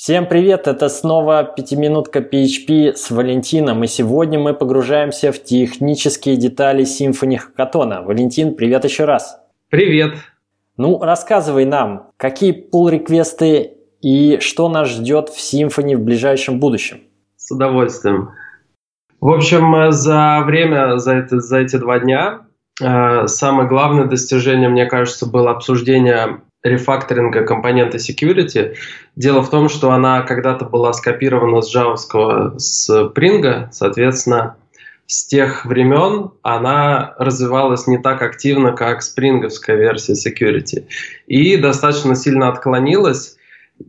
Всем привет, это снова пятиминутка PHP с Валентином, и сегодня мы погружаемся в технические детали Symfony Hackathon. Валентин, привет еще раз. Привет. Ну, рассказывай нам, какие pull-реквесты и что нас ждет в Symfony в ближайшем будущем. С удовольствием. В общем, за время, за, это, за эти два дня, э, самое главное достижение, мне кажется, было обсуждение рефакторинга компонента security. Дело в том, что она когда-то была скопирована с джавовского Spring, соответственно, с тех времен она развивалась не так активно, как спринговская версия security. И достаточно сильно отклонилась,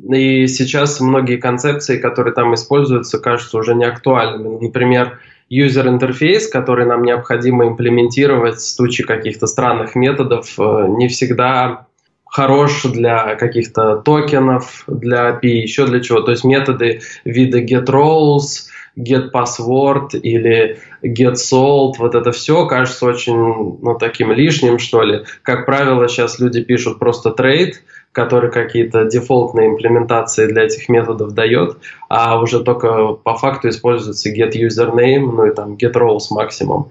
и сейчас многие концепции, которые там используются, кажутся уже не актуальными. Например, user интерфейс, который нам необходимо имплементировать в случае каких-то странных методов, э, не всегда хорош для каких-то токенов, для API, еще для чего. То есть методы вида getRoles, getPassword или getSold, вот это все кажется очень ну, таким лишним, что ли. Как правило, сейчас люди пишут просто trade, который какие-то дефолтные имплементации для этих методов дает, а уже только по факту используется get username, ну и там get roles максимум.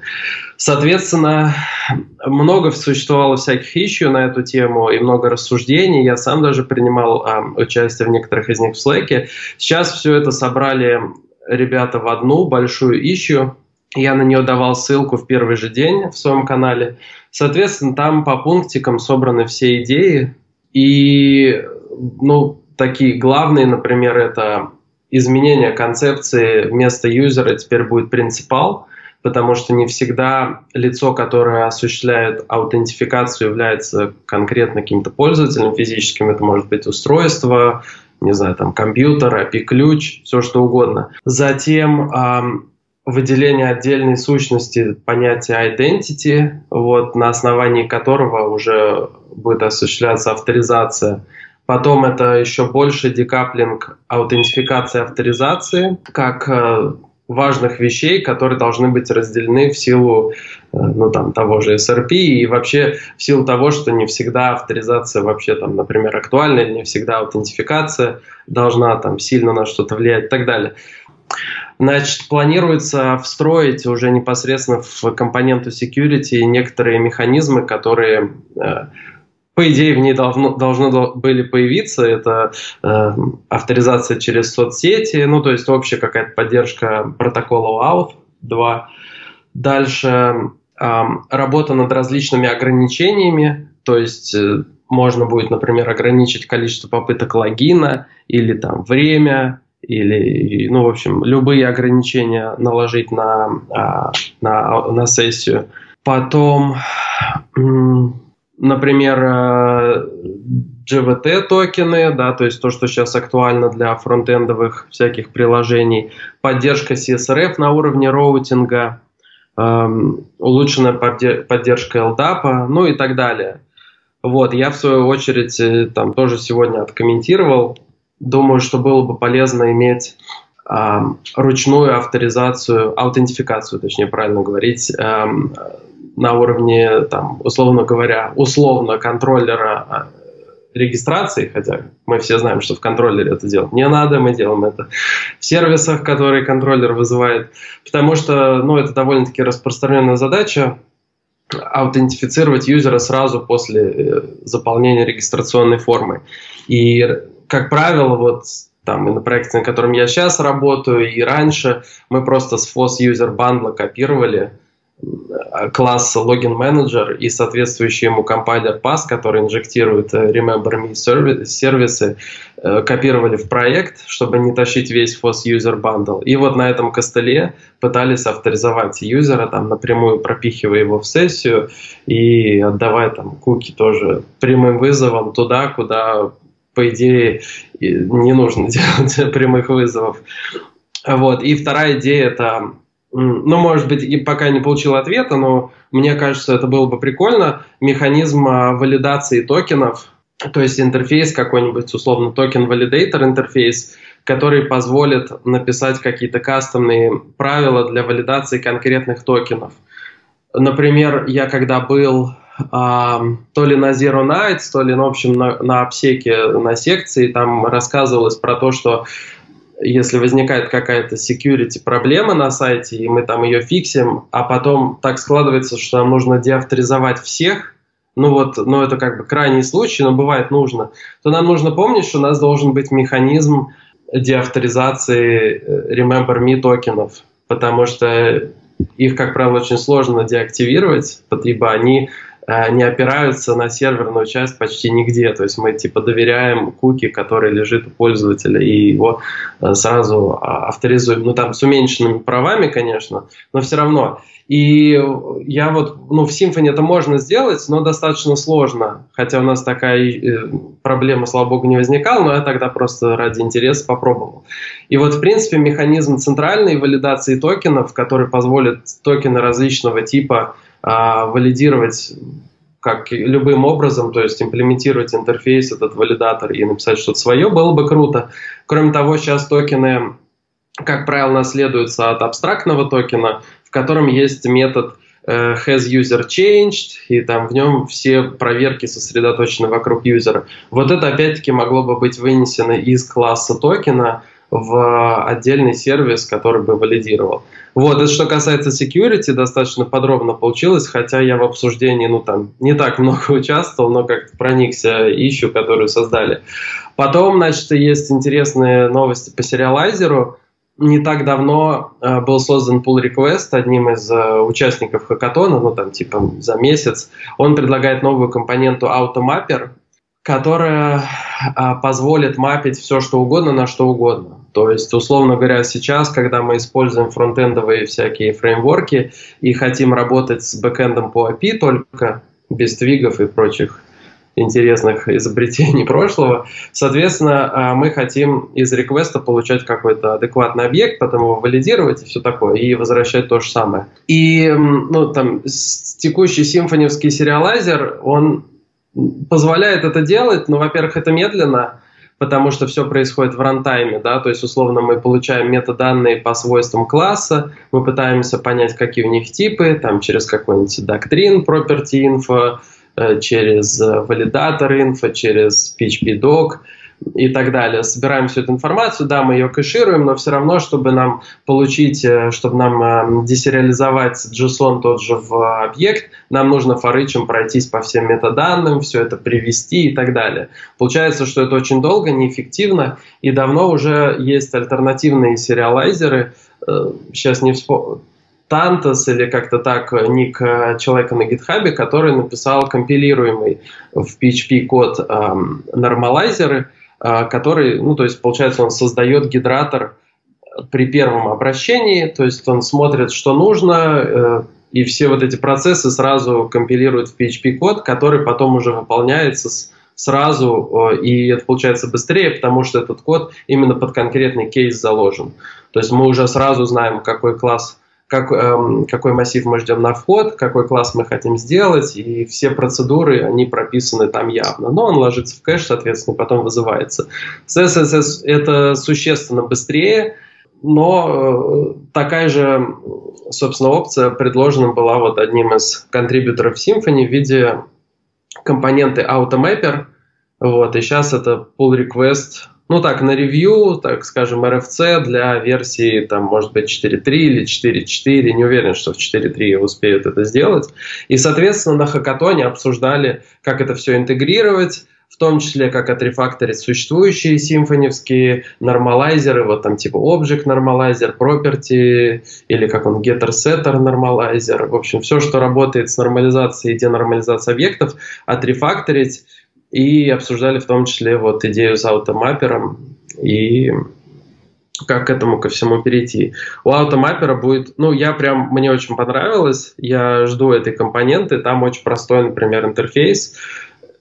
Соответственно, много существовало всяких ищу на эту тему и много рассуждений. Я сам даже принимал а, участие в некоторых из них в Slack. Сейчас все это собрали ребята в одну большую ищу. Я на нее давал ссылку в первый же день в своем канале. Соответственно, там по пунктикам собраны все идеи, и, ну, такие главные, например, это изменение концепции вместо юзера теперь будет принципал, потому что не всегда лицо, которое осуществляет аутентификацию, является конкретно каким-то пользователем физическим. Это может быть устройство, не знаю, там компьютер, API-ключ, все что угодно. Затем эм, выделение отдельной сущности понятия identity, вот, на основании которого уже будет осуществляться авторизация. Потом это еще больше декаплинг аутентификации авторизации, как э, важных вещей, которые должны быть разделены в силу э, ну, там, того же SRP и вообще в силу того, что не всегда авторизация вообще, там, например, актуальна, не всегда аутентификация должна там, сильно на что-то влиять и так далее. Значит, планируется встроить уже непосредственно в компоненту security некоторые механизмы, которые э, по идее, в ней должно, должны были появиться. Это э, авторизация через соцсети, ну, то есть общая какая-то поддержка протокола OAuth 2. Дальше э, работа над различными ограничениями, то есть э, можно будет, например, ограничить количество попыток логина или там время, или, ну, в общем, любые ограничения наложить на, а, на, на сессию. Потом например, GVT э, токены, да, то есть то, что сейчас актуально для фронтендовых всяких приложений, поддержка CSRF на уровне роутинга, эм, улучшенная поддержка LDAP, ну и так далее. Вот, я в свою очередь э, там тоже сегодня откомментировал. Думаю, что было бы полезно иметь эм, ручную авторизацию, аутентификацию, точнее правильно говорить, эм, на уровне, там, условно говоря, условно контроллера а, регистрации, хотя мы все знаем, что в контроллере это делать не надо, мы делаем это в сервисах, которые контроллер вызывает, потому что ну, это довольно-таки распространенная задача аутентифицировать юзера сразу после э, заполнения регистрационной формы. И, как правило, вот там и на проекте, на котором я сейчас работаю, и раньше мы просто с FOSS User Bundle копировали класс логин менеджер и соответствующий ему компайлер PAS, который инжектирует э, Remember Me сервисы, э, копировали в проект, чтобы не тащить весь FOSS User Bundle. И вот на этом костыле пытались авторизовать юзера, там напрямую пропихивая его в сессию и отдавая там куки тоже прямым вызовом туда, куда по идее не нужно делать прямых вызовов. Вот. И вторая идея это ну, может быть, и пока не получил ответа, но мне кажется, это было бы прикольно. Механизм а, валидации токенов, то есть интерфейс какой-нибудь, условно, токен-валидатор интерфейс, который позволит написать какие-то кастомные правила для валидации конкретных токенов. Например, я когда был то ли на Zero Nights, то ли, ну, в общем, на, на обсеке, на секции, там рассказывалось про то, что если возникает какая-то security проблема на сайте, и мы там ее фиксим, а потом так складывается, что нам нужно деавторизовать всех, ну вот, ну это как бы крайний случай, но бывает нужно, то нам нужно помнить, что у нас должен быть механизм деавторизации э, Remember Me токенов, потому что их, как правило, очень сложно деактивировать, ибо они не опираются на серверную часть почти нигде. То есть мы типа доверяем куки, который лежит у пользователя, и его э, сразу а, авторизуем. Ну там с уменьшенными правами, конечно, но все равно. И я вот, ну, в Symfony это можно сделать, но достаточно сложно. Хотя у нас такая э, проблема, слава богу, не возникала, но я тогда просто ради интереса попробовал. И вот, в принципе, механизм центральной валидации токенов, который позволит токены различного типа а, валидировать как любым образом, то есть имплементировать интерфейс, этот валидатор и написать что-то свое, было бы круто. Кроме того, сейчас токены, как правило, наследуются от абстрактного токена, в котором есть метод э, has user changed, и там в нем все проверки сосредоточены вокруг юзера. Вот это опять-таки могло бы быть вынесено из класса токена в отдельный сервис, который бы валидировал. Вот, это что касается security, достаточно подробно получилось, хотя я в обсуждении, ну, там, не так много участвовал, но как-то проникся ищу, которую создали. Потом, значит, есть интересные новости по сериалайзеру. Не так давно э, был создан pull request одним из э, участников хакатона, ну, там, типа, за месяц. Он предлагает новую компоненту AutoMapper, которая а, позволит мапить все, что угодно на что угодно. То есть, условно говоря, сейчас, когда мы используем фронтендовые всякие фреймворки и хотим работать с бэкэндом по API только, без твигов и прочих интересных изобретений прошлого. Соответственно, а, мы хотим из реквеста получать какой-то адекватный объект, потом его валидировать и все такое, и возвращать то же самое. И ну, там, текущий симфоневский сериалайзер, он позволяет это делать, но, во-первых, это медленно, потому что все происходит в рантайме, да, то есть условно мы получаем метаданные по свойствам класса, мы пытаемся понять, какие у них типы, там через какой-нибудь доктрин, property info, э, через валидатор инфо, через PHP doc, и так далее. Собираем всю эту информацию, да, мы ее кэшируем, но все равно, чтобы нам получить, э, чтобы нам э, десериализовать JSON тот же в объект, нам нужно форычем пройтись по всем метаданным, все это привести и так далее. Получается, что это очень долго, неэффективно, и давно уже есть альтернативные сериалайзеры, э, сейчас не вспомню, Тантас или как-то так ник человека на гитхабе, который написал компилируемый в PHP код эм, нормалайзеры, который, ну, то есть, получается, он создает гидратор при первом обращении, то есть он смотрит, что нужно, э, и все вот эти процессы сразу компилирует в PHP-код, который потом уже выполняется сразу, и это получается быстрее, потому что этот код именно под конкретный кейс заложен. То есть мы уже сразу знаем, какой класс как, эм, какой массив мы ждем на вход, какой класс мы хотим сделать, и все процедуры, они прописаны там явно. Но он ложится в кэш, соответственно, потом вызывается. С SSS это существенно быстрее, но э, такая же, собственно, опция предложена была вот одним из контрибьюторов Symfony в виде компоненты AutoMapper. Вот, и сейчас это pull request ну так, на ревью, так скажем, RFC для версии, там, может быть, 4.3 или 4.4, не уверен, что в 4.3 успеют это сделать. И, соответственно, на хакатоне обсуждали, как это все интегрировать, в том числе, как отрефакторить существующие симфоневские нормалайзеры, вот там типа Object Normalizer, Property, или как он, Getter Setter Normalizer, в общем, все, что работает с нормализацией и денормализацией объектов, отрефакторить и обсуждали в том числе вот идею с аутомаппером и как к этому ко всему перейти. У аутомаппера будет, ну, я прям, мне очень понравилось, я жду этой компоненты, там очень простой, например, интерфейс,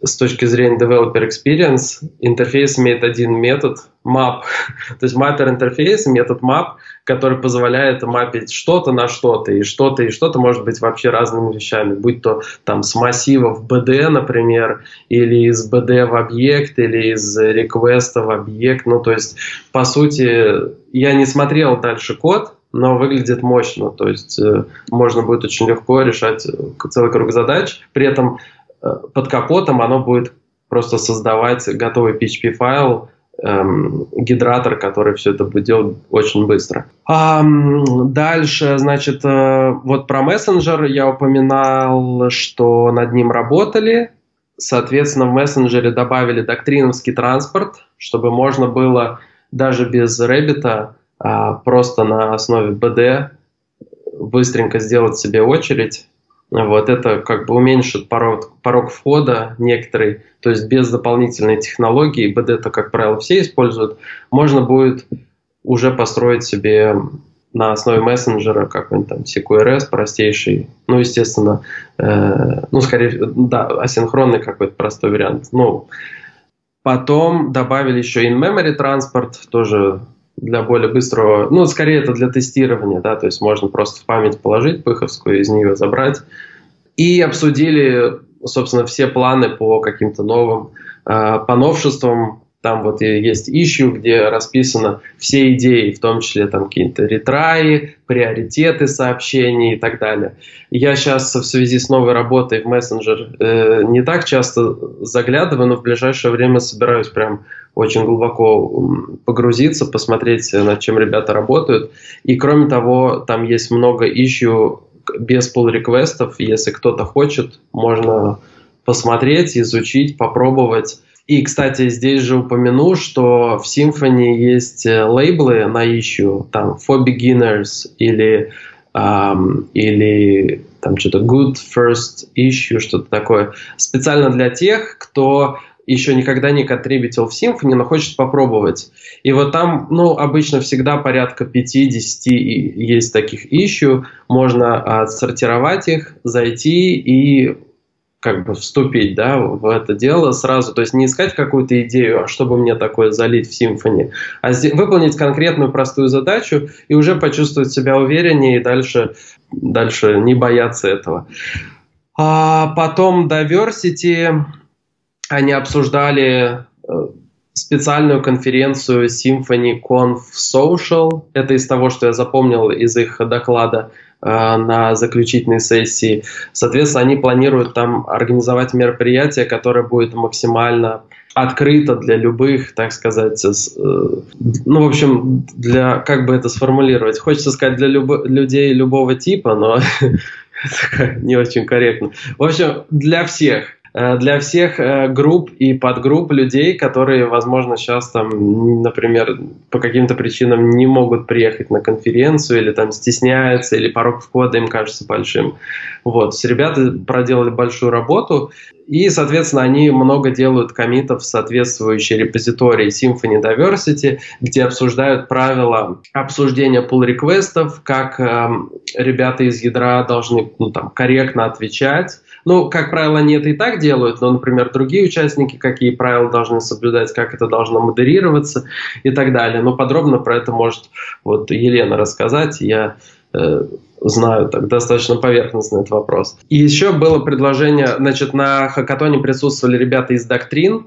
с точки зрения developer experience, интерфейс имеет один метод map, то есть mapper интерфейс, метод map, который позволяет мапить что-то на что-то, и что-то, и что-то может быть вообще разными вещами, будь то там с массивов BD, например, или из BD в объект, или из реквеста в объект, ну, то есть, по сути, я не смотрел дальше код, но выглядит мощно, то есть э, можно будет очень легко решать целый круг задач, при этом под капотом оно будет просто создавать готовый PHP-файл, эм, гидратор, который все это будет делать очень быстро. А, дальше, значит, э, вот про мессенджер я упоминал, что над ним работали. Соответственно, в мессенджере добавили доктриновский транспорт, чтобы можно было даже без Рэббита а, просто на основе BD быстренько сделать себе очередь вот это как бы уменьшит порог, порог входа некоторый, то есть без дополнительной технологии, BD это, как правило, все используют, можно будет уже построить себе на основе мессенджера какой-нибудь там CQRS простейший, ну, естественно, э, ну, скорее, да, асинхронный какой-то простой вариант. Ну, потом добавили еще in-memory транспорт, тоже для более быстрого, ну, скорее это для тестирования, да, то есть можно просто в память положить пыховскую, из нее забрать. И обсудили, собственно, все планы по каким-то новым, э, по новшествам. Там вот есть ищу, где расписано все идеи, в том числе там какие-то ретраи, приоритеты сообщений и так далее. Я сейчас в связи с новой работой в мессенджер э, не так часто заглядываю, но в ближайшее время собираюсь прям очень глубоко погрузиться, посмотреть, над чем ребята работают. И кроме того, там есть много ищу без pull реквестов Если кто-то хочет, можно посмотреть, изучить, попробовать. И, кстати, здесь же упомяну, что в Symfony есть э, лейблы на ищу, там for beginners или, um, или там что-то good first issue, что-то такое. Специально для тех, кто еще никогда не контрибитил в Symfony, но хочет попробовать. И вот там, ну, обычно всегда порядка 5-10 есть таких ищу, можно отсортировать их, зайти и как бы вступить да, в это дело сразу, то есть не искать какую-то идею, а чтобы мне такое залить в Symfony, а выполнить конкретную простую задачу и уже почувствовать себя увереннее и дальше, дальше не бояться этого. А потом diversity, они обсуждали э, специальную конференцию Symphony Conf Social. Это из того, что я запомнил из их доклада на заключительной сессии. Соответственно, они планируют там организовать мероприятие, которое будет максимально открыто для любых, так сказать, э, ну, в общем, для, как бы это сформулировать, хочется сказать, для люб, людей любого типа, но не очень корректно. В общем, для всех Э, для всех э, групп и подгрупп людей, которые, возможно, сейчас там, например, по каким-то причинам не могут приехать на конференцию или там стесняются, или порог входа им кажется большим. Вот, ребята проделали большую работу, и, соответственно, они много делают комитов в соответствующие репозитории Symfony Diversity, где обсуждают правила обсуждения pull реквестов как э, ребята из ядра должны ну, там, корректно отвечать, ну, как правило, они это и так делают, но, например, другие участники какие правила должны соблюдать, как это должно модерироваться и так далее. Но подробно про это может вот Елена рассказать. Я э, знаю так достаточно поверхностно этот вопрос. И еще было предложение, значит, на хакатоне присутствовали ребята из Доктрин,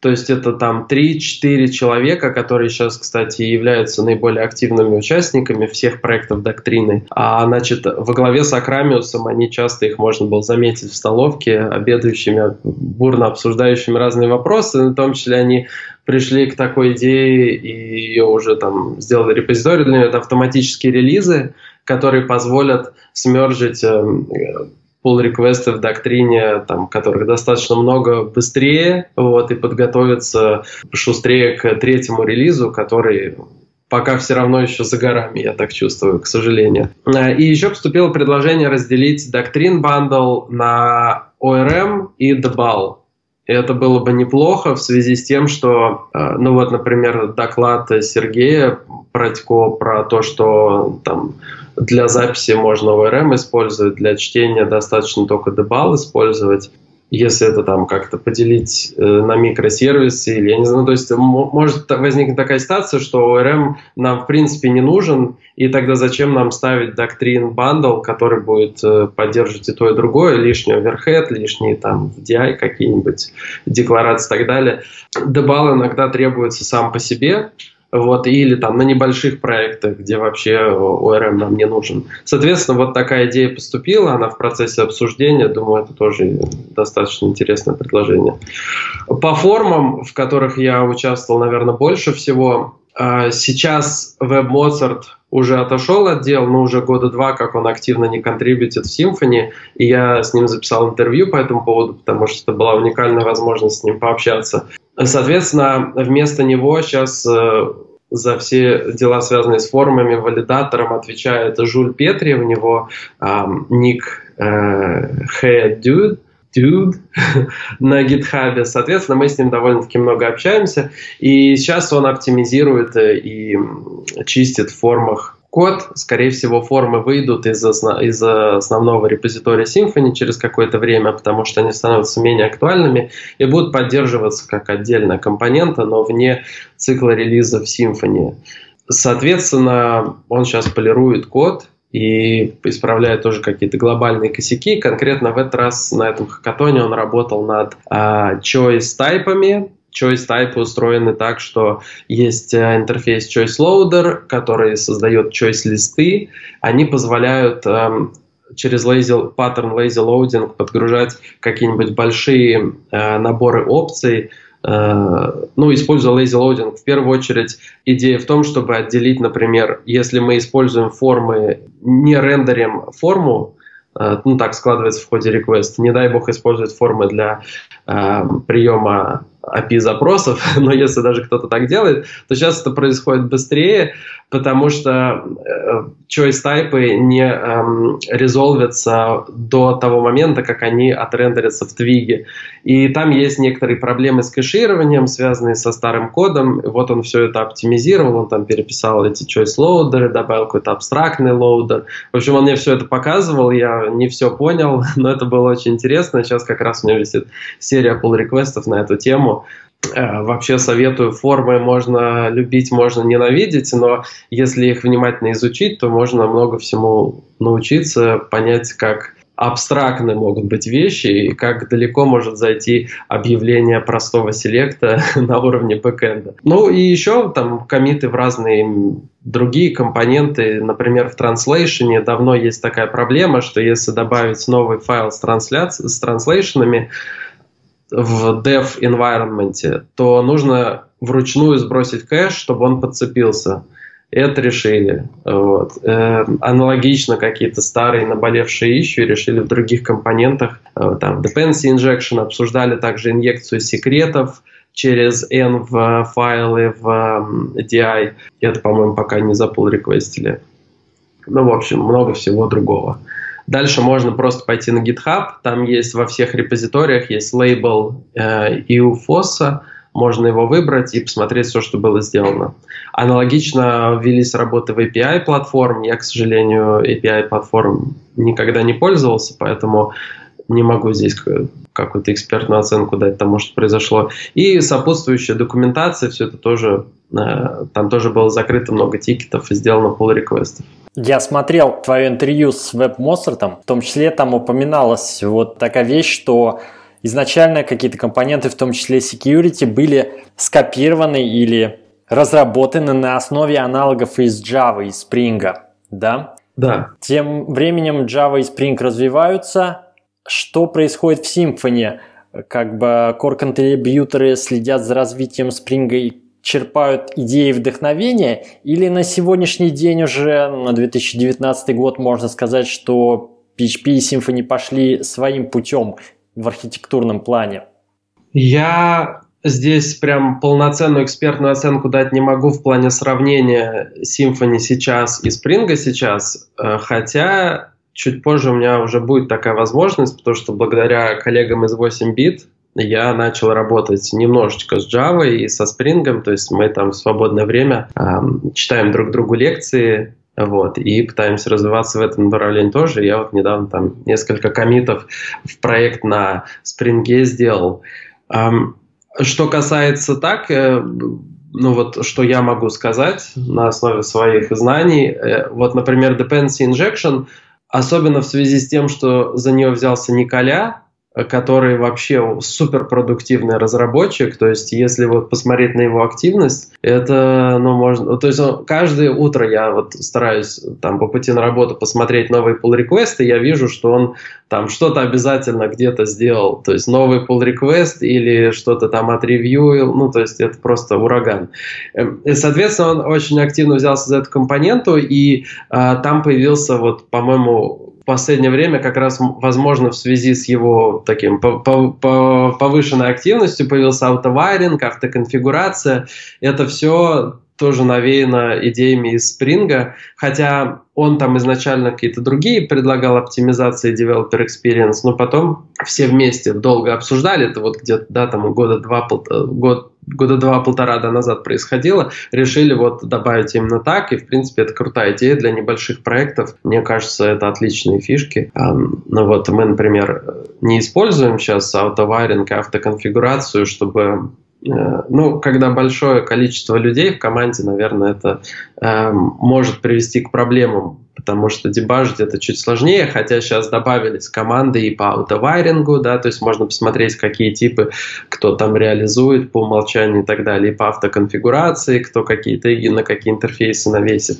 то есть это там 3-4 человека, которые сейчас, кстати, являются наиболее активными участниками всех проектов доктрины. А значит, во главе с Акрамиусом они часто их можно было заметить в столовке, обедающими, бурно обсуждающими разные вопросы. В том числе они пришли к такой идее и ее уже там сделали репозиторий для нее. Это автоматические релизы, которые позволят смержить эм, pull реквесты в доктрине, там, которых достаточно много, быстрее, вот, и подготовиться шустрее к третьему релизу, который пока все равно еще за горами, я так чувствую, к сожалению. А, и еще поступило предложение разделить доктрин бандл на ORM и DBAL. И это было бы неплохо в связи с тем, что, а, ну вот, например, доклад Сергея Пратько про то, что там для записи можно ORM использовать, для чтения достаточно только Debal использовать. Если это там как-то поделить э, на микросервисы или я не знаю, то есть может возникнуть такая ситуация, что ORM нам в принципе не нужен, и тогда зачем нам ставить доктрин bundle, который будет э, поддерживать и то, и другое, лишний overhead, лишние там VDI какие-нибудь декларации и так далее. Debal иногда требуется сам по себе, вот, или там на небольших проектах, где вообще ORM нам не нужен. Соответственно, вот такая идея поступила, она в процессе обсуждения, думаю, это тоже достаточно интересное предложение. По формам, в которых я участвовал, наверное, больше всего, а, сейчас WebMozart уже отошел от дел, но уже года два, как он активно не контрибьютит в Symfony, и я с ним записал интервью по этому поводу, потому что это была уникальная возможность с ним пообщаться. Соответственно, вместо него сейчас э, за все дела, связанные с формами, валидатором отвечает Жуль Петри, у него э, ник э, Dude на GitHub. Соответственно, мы с ним довольно-таки много общаемся. И сейчас он оптимизирует э, и чистит в формах код. Скорее всего, формы выйдут из, основ, из основного репозитория Symfony через какое-то время, потому что они становятся менее актуальными и будут поддерживаться как отдельная компонента, но вне цикла релиза в Symfony. Соответственно, он сейчас полирует код, и исправляет тоже какие-то глобальные косяки. Конкретно в этот раз на этом хакатоне он работал над а, choice тайпами. Choice тайпы устроены так, что есть а, интерфейс choice loader, который создает choice листы. Они позволяют а, через lazy, паттерн lazy loading подгружать какие-нибудь большие а, наборы опций, Э, ну, используя lazy loading, в первую очередь идея в том, чтобы отделить, например, если мы используем формы, не рендерим форму, э, ну так складывается в ходе request, не дай бог использовать формы для э, приема API-запросов, но если даже кто-то так делает, то сейчас это происходит быстрее, потому что э, choice type ы не эм, резолвятся до того момента, как они отрендерятся в Twig е. И там есть некоторые проблемы с кэшированием, связанные со старым кодом. Вот он все это оптимизировал, он там переписал эти choice loader ы, добавил какой-то абстрактный loader. В общем, он мне все это показывал, я не все понял, но это было очень интересно. Сейчас как раз у меня висит серия pull request ов на эту тему. Э, вообще советую, формы можно любить, можно ненавидеть, но если их внимательно изучить, то можно много всему научиться, понять, как абстрактны могут быть вещи и как далеко может зайти объявление простого селекта на уровне бэкэнда. Ну и еще там комиты в разные другие компоненты, например, в транслейшене давно есть такая проблема, что если добавить новый файл с, трансляци- с транслейшенами, в dev environment, то нужно вручную сбросить кэш, чтобы он подцепился. Это решили. Вот. Э, аналогично какие-то старые наболевшие ищу решили в других компонентах. Э, там dependency injection обсуждали также инъекцию секретов через N в файлы в DI. Это, по-моему, пока не запул реквестили. Ну, в общем, много всего другого. Дальше можно просто пойти на GitHub, там есть во всех репозиториях есть лейбл э, EUFOSA, можно его выбрать и посмотреть все, что было сделано. Аналогично ввелись работы в API платформ. Я, к сожалению, API платформ никогда не пользовался, поэтому не могу здесь какую-то экспертную оценку дать тому, что произошло. И сопутствующая документация, все это тоже, э, там тоже было закрыто много тикетов и сделано pull реквестов. Я смотрел твое интервью с Веб Моцартом, в том числе там упоминалась вот такая вещь, что изначально какие-то компоненты, в том числе security, были скопированы или разработаны на основе аналогов из Java, из Spring, да? Да. Тем временем Java и Spring развиваются. Что происходит в Symfony? Как бы core-контрибьюторы следят за развитием Spring и черпают идеи вдохновения, или на сегодняшний день уже, на 2019 год, можно сказать, что PHP и Symfony пошли своим путем в архитектурном плане? Я здесь прям полноценную экспертную оценку дать не могу в плане сравнения Symfony сейчас и Spring сейчас, э, хотя чуть позже у меня уже будет такая возможность, потому что благодаря коллегам из 8 бит я начал работать немножечко с Java и со Spring, то есть мы там в свободное время э, читаем друг другу лекции, вот, и пытаемся развиваться в этом направлении тоже. Я вот недавно там несколько комитов в проект на Spring сделал. Эм, что касается так, э, ну вот что я могу сказать на основе своих знаний, э, вот, например, dependency injection, особенно в связи с тем, что за нее взялся Николя, который вообще суперпродуктивный разработчик, то есть если вот посмотреть на его активность, это, ну, можно, то есть он, каждое утро я вот стараюсь там по пути на работу посмотреть новые pull реквесты я вижу, что он там что-то обязательно где-то сделал, то есть новый pull request или что-то там отревьюил, ну, то есть это просто ураган. Эм, и, соответственно, он очень активно взялся за эту компоненту, и а, там появился вот, по-моему, последнее время как раз, возможно, в связи с его таким повышенной активностью появился автовайринг, автоконфигурация. Это все тоже навеяно идеями из Spring, хотя он там изначально какие-то другие предлагал оптимизации Developer Experience, но потом все вместе долго обсуждали, это вот где-то, да, там года два, год, года два-полтора да, назад происходило, решили вот добавить именно так, и в принципе это крутая идея для небольших проектов, мне кажется, это отличные фишки. Ну вот мы, например, не используем сейчас автовайринг, автоконфигурацию, чтобы Э, ну, когда большое количество людей в команде, наверное, это э, может привести к проблемам, потому что дебажить это чуть сложнее, хотя сейчас добавились команды и по аутовайрингу, да, то есть можно посмотреть, какие типы, кто там реализует по умолчанию и так далее, и по автоконфигурации, кто какие-то и на какие интерфейсы навесит.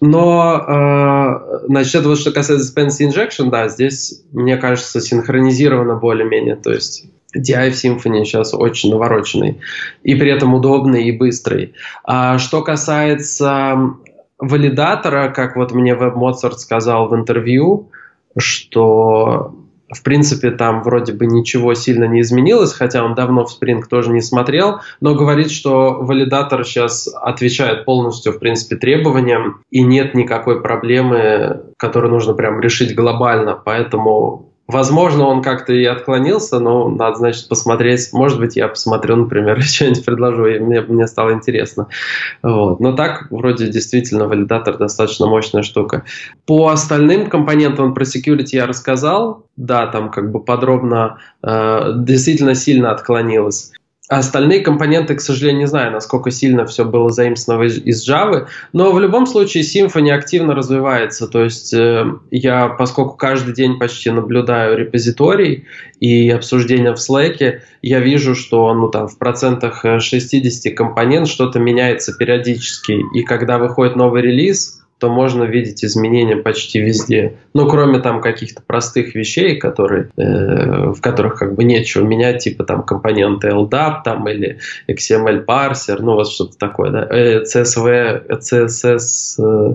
Но, э, значит, вот что касается dependency injection, да, здесь, мне кажется, синхронизировано более-менее, то есть DI в Symfony сейчас очень навороченный и при этом удобный и быстрый. А что касается валидатора, как вот мне WebMozart сказал в интервью, что в принципе там вроде бы ничего сильно не изменилось, хотя он давно в Spring тоже не смотрел, но говорит, что валидатор сейчас отвечает полностью, в принципе, требованиям, и нет никакой проблемы, которую нужно прям решить глобально, поэтому Возможно, он как-то и отклонился, но надо, значит, посмотреть. Может быть, я посмотрю, например, что-нибудь предложу, и мне, мне стало интересно. Вот. Но так, вроде, действительно, валидатор достаточно мощная штука. По остальным компонентам про security я рассказал. Да, там как бы подробно, э, действительно сильно отклонилось. А остальные компоненты, к сожалению, не знаю, насколько сильно все было заимствовано из, Java, но в любом случае Symfony активно развивается. То есть э, я, поскольку каждый день почти наблюдаю репозиторий и обсуждения в Slack, я вижу, что ну, там, в процентах 60 компонент что-то меняется периодически. И когда выходит новый релиз, то можно видеть изменения почти везде. Ну, кроме там каких-то простых вещей, которые, э, в которых как бы нечего менять, типа там компоненты LDAP там, или XML парсер, ну вот что-то такое, да, э, CSV, CSS э,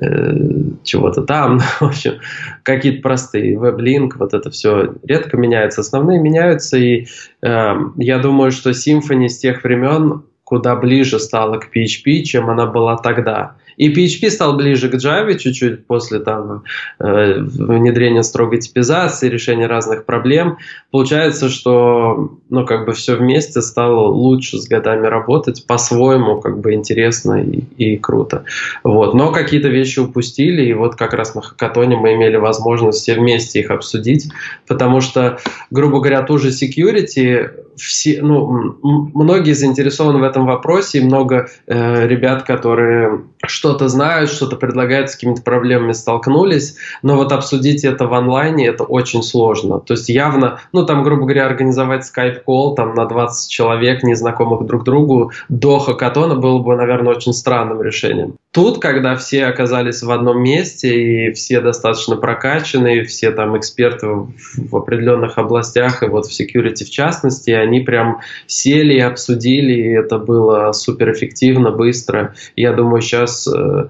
э, чего-то там, в общем, какие-то простые, WebLink, вот это все редко меняется. Основные меняются, и э, я думаю, что Symfony с тех времен куда ближе стала к PHP, чем она была тогда. И PHP стал ближе к Java чуть-чуть после там, э, внедрения строгой типизации, решения разных проблем. Получается, что ну, как бы все вместе стало лучше с годами работать, по-своему как бы интересно и, и круто. Вот. Но какие-то вещи упустили, и вот как раз на хакатоне мы имели возможность все вместе их обсудить, потому что, грубо говоря, ту же security, все, ну, многие заинтересованы в этом вопросе, и много э, ребят, которые что-то знают, что-то предлагают, с какими-то проблемами столкнулись, но вот обсудить это в онлайне это очень сложно. То есть явно, ну там, грубо говоря, организовать скайп-колл там на 20 человек, незнакомых друг другу, до хакатона было бы, наверное, очень странным решением. Тут, когда все оказались в одном месте, и все достаточно прокачаны, и все там эксперты в, определенных областях, и вот в security в частности, они прям сели и обсудили, и это было суперэффективно, быстро. Я думаю, сейчас э,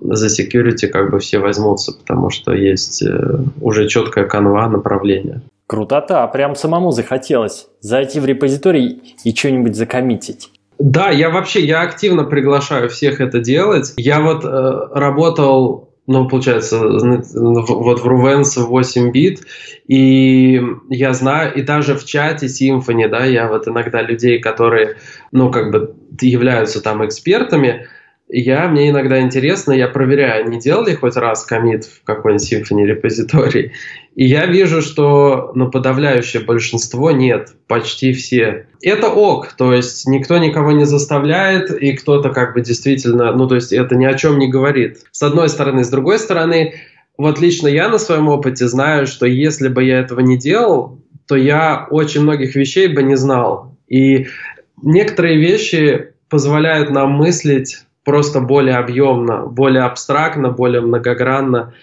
за security как бы все возьмутся, потому что есть э, уже четкая канва направления. Крутота, прям самому захотелось зайти в репозиторий и что-нибудь закоммитить. Да, я вообще, я активно приглашаю всех это делать. Я вот э, работал, ну, получается, вот в Ruvens 8 бит, и я знаю, и даже в чате Symfony, да, я вот иногда людей, которые, ну, как бы являются там экспертами, я, мне иногда интересно, я проверяю, не делали хоть раз комит в какой-нибудь Symfony репозиторий, и я вижу, что ну, подавляющее большинство нет, почти все. Это ок, то есть никто никого не заставляет, и кто-то как бы действительно, ну то есть это ни о чем не говорит. С одной стороны, с другой стороны, вот лично я на своем опыте знаю, что если бы я этого не делал, то я очень многих вещей бы не знал. И некоторые вещи позволяют нам мыслить просто более объемно, более абстрактно, более многогранно,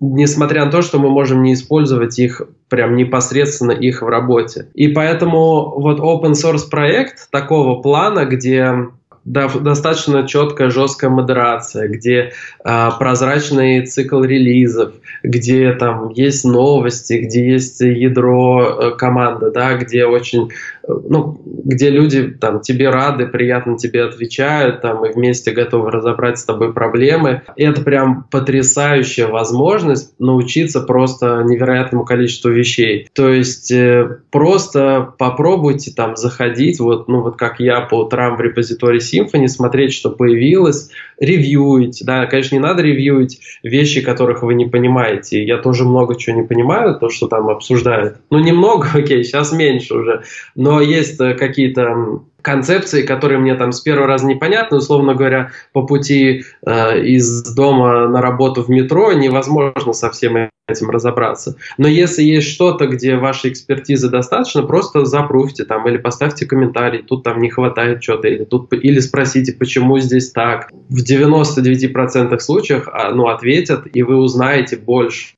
несмотря на то, что мы можем не использовать их прям непосредственно их в работе. И поэтому вот open source проект такого плана, где достаточно четкая, жесткая модерация, где э, прозрачный цикл релизов, где там есть новости, где есть ядро э, команды, да, где очень, ну, где люди там тебе рады, приятно тебе отвечают, там и вместе готовы разобрать с тобой проблемы. И это прям потрясающая возможность научиться просто невероятному количеству вещей. То есть э, просто попробуйте там заходить, вот, ну вот как я по утрам в репозитории Symfony, смотреть, что появилось, ревьюить, да, конечно, не надо ревьюить вещи, которых вы не понимаете. Я тоже много чего не понимаю, то, что там обсуждают. Ну, немного, окей, сейчас меньше уже, но есть э, какие-то концепции, которые мне там с первого раза непонятны, условно говоря, по пути э, из дома на работу в метро невозможно со всем этим разобраться. Но если есть что-то, где вашей экспертизы достаточно, просто запруфьте там или поставьте комментарий, тут там не хватает чего-то, или, тут, или спросите, почему здесь так. В 99% случаях а, ну, ответят, и вы узнаете больше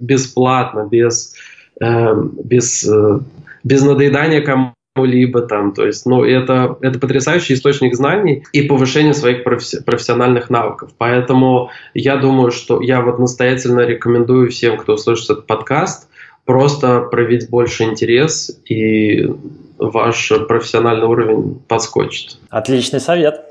бесплатно, без, э, без, э, без надоедания кому либо там, то есть, ну, это, это потрясающий источник знаний и повышение своих профессиональных навыков. Поэтому я думаю, что я вот настоятельно рекомендую всем, кто слышит этот подкаст, просто проявить больше интерес, и ваш профессиональный уровень подскочит. Отличный совет.